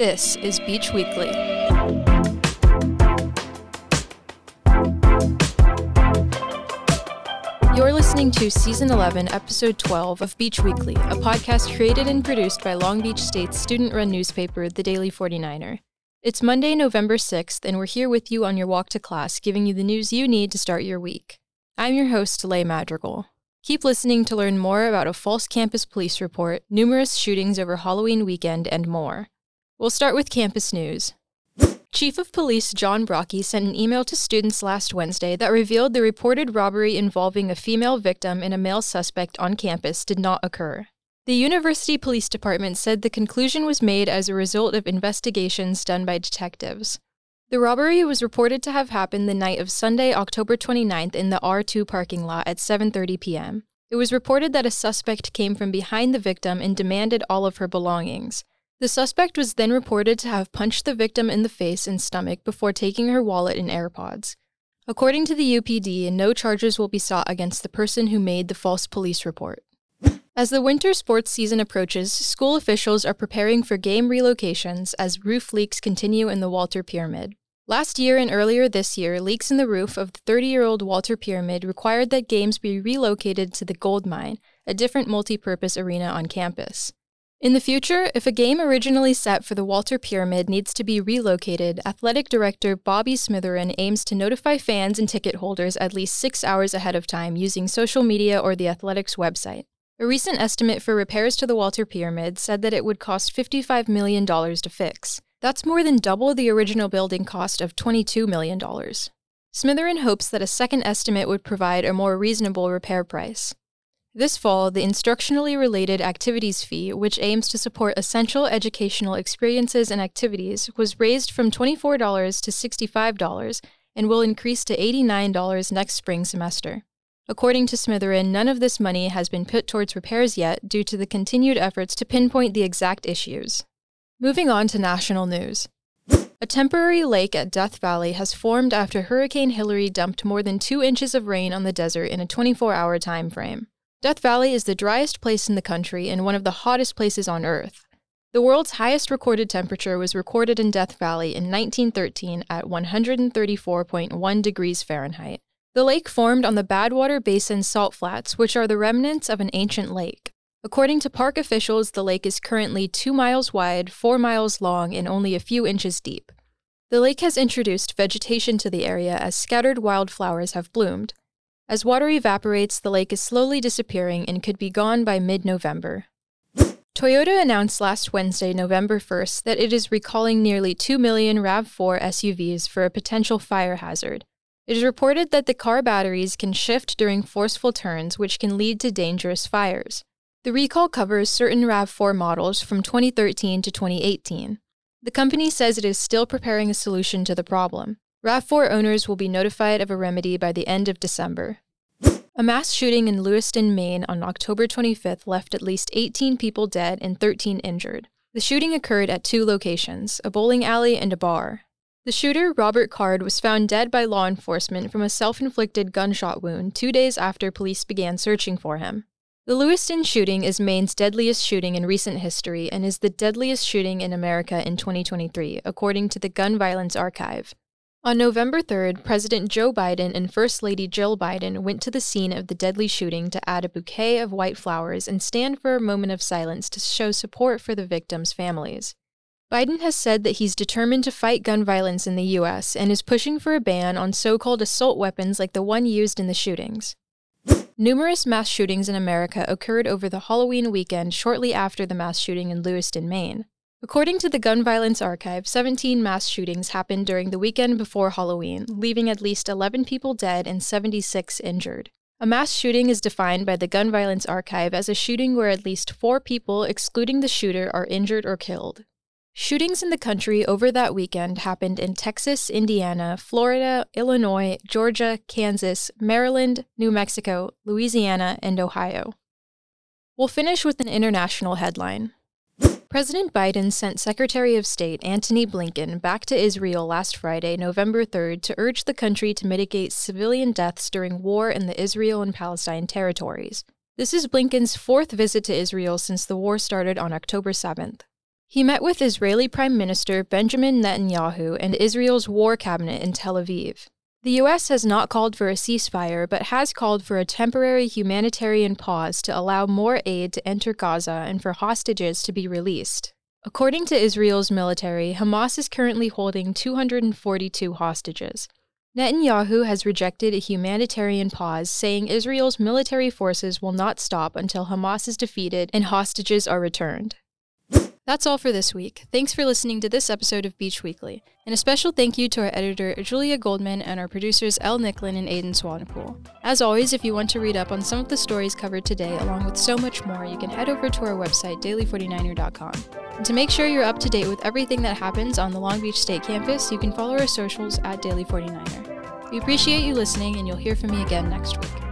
This is Beach Weekly. You're listening to Season 11, Episode 12 of Beach Weekly, a podcast created and produced by Long Beach State's student run newspaper, The Daily 49er. It's Monday, November 6th, and we're here with you on your walk to class, giving you the news you need to start your week. I'm your host, Lei Madrigal. Keep listening to learn more about a false campus police report, numerous shootings over Halloween weekend, and more. We'll start with campus news. Chief of Police John Brockie sent an email to students last Wednesday that revealed the reported robbery involving a female victim and a male suspect on campus did not occur. The University Police Department said the conclusion was made as a result of investigations done by detectives. The robbery was reported to have happened the night of Sunday, October 29th in the R2 parking lot at 7:30 p.m. It was reported that a suspect came from behind the victim and demanded all of her belongings. The suspect was then reported to have punched the victim in the face and stomach before taking her wallet and AirPods. According to the UPD, no charges will be sought against the person who made the false police report. As the winter sports season approaches, school officials are preparing for game relocations as roof leaks continue in the Walter Pyramid. Last year and earlier this year, leaks in the roof of the 30 year old Walter Pyramid required that games be relocated to the Gold Mine, a different multi purpose arena on campus. In the future, if a game originally set for the Walter Pyramid needs to be relocated, Athletic Director Bobby Smitherin aims to notify fans and ticket holders at least six hours ahead of time using social media or the Athletics website. A recent estimate for repairs to the Walter Pyramid said that it would cost $55 million to fix. That's more than double the original building cost of $22 million. Smitherin hopes that a second estimate would provide a more reasonable repair price. This fall, the instructionally related activities fee, which aims to support essential educational experiences and activities, was raised from $24 to $65 and will increase to $89 next spring semester. According to Smitherin, none of this money has been put towards repairs yet due to the continued efforts to pinpoint the exact issues. Moving on to national news. A temporary lake at Death Valley has formed after Hurricane Hilary dumped more than 2 inches of rain on the desert in a 24-hour time frame. Death Valley is the driest place in the country and one of the hottest places on Earth. The world's highest recorded temperature was recorded in Death Valley in 1913 at 134.1 degrees Fahrenheit. The lake formed on the Badwater Basin salt flats, which are the remnants of an ancient lake. According to park officials, the lake is currently 2 miles wide, 4 miles long, and only a few inches deep. The lake has introduced vegetation to the area as scattered wildflowers have bloomed. As water evaporates, the lake is slowly disappearing and could be gone by mid November. Toyota announced last Wednesday, November 1st, that it is recalling nearly 2 million RAV4 SUVs for a potential fire hazard. It is reported that the car batteries can shift during forceful turns, which can lead to dangerous fires. The recall covers certain RAV4 models from 2013 to 2018. The company says it is still preparing a solution to the problem. RAV4 owners will be notified of a remedy by the end of December. A mass shooting in Lewiston, Maine on October 25th left at least 18 people dead and 13 injured. The shooting occurred at two locations, a bowling alley and a bar. The shooter, Robert Card, was found dead by law enforcement from a self inflicted gunshot wound two days after police began searching for him. The Lewiston shooting is Maine's deadliest shooting in recent history and is the deadliest shooting in America in 2023, according to the Gun Violence Archive. On November 3rd, President Joe Biden and First Lady Jill Biden went to the scene of the deadly shooting to add a bouquet of white flowers and stand for a moment of silence to show support for the victims' families. Biden has said that he's determined to fight gun violence in the U.S. and is pushing for a ban on so called assault weapons like the one used in the shootings. Numerous mass shootings in America occurred over the Halloween weekend shortly after the mass shooting in Lewiston, Maine. According to the Gun Violence Archive, 17 mass shootings happened during the weekend before Halloween, leaving at least 11 people dead and 76 injured. A mass shooting is defined by the Gun Violence Archive as a shooting where at least four people, excluding the shooter, are injured or killed. Shootings in the country over that weekend happened in Texas, Indiana, Florida, Illinois, Georgia, Kansas, Maryland, New Mexico, Louisiana, and Ohio. We'll finish with an international headline. President Biden sent Secretary of State Antony Blinken back to Israel last Friday, November 3rd, to urge the country to mitigate civilian deaths during war in the Israel and Palestine territories. This is Blinken's fourth visit to Israel since the war started on October 7th. He met with Israeli Prime Minister Benjamin Netanyahu and Israel's war cabinet in Tel Aviv. The U.S. has not called for a ceasefire, but has called for a temporary humanitarian pause to allow more aid to enter Gaza and for hostages to be released. According to Israel's military, Hamas is currently holding 242 hostages. Netanyahu has rejected a humanitarian pause, saying Israel's military forces will not stop until Hamas is defeated and hostages are returned. That's all for this week. Thanks for listening to this episode of Beach Weekly. And a special thank you to our editor, Julia Goldman, and our producers, Elle Nicklin and Aidan Swanepoel. As always, if you want to read up on some of the stories covered today, along with so much more, you can head over to our website, daily49er.com. And to make sure you're up to date with everything that happens on the Long Beach State campus, you can follow our socials at Daily49er. We appreciate you listening, and you'll hear from me again next week.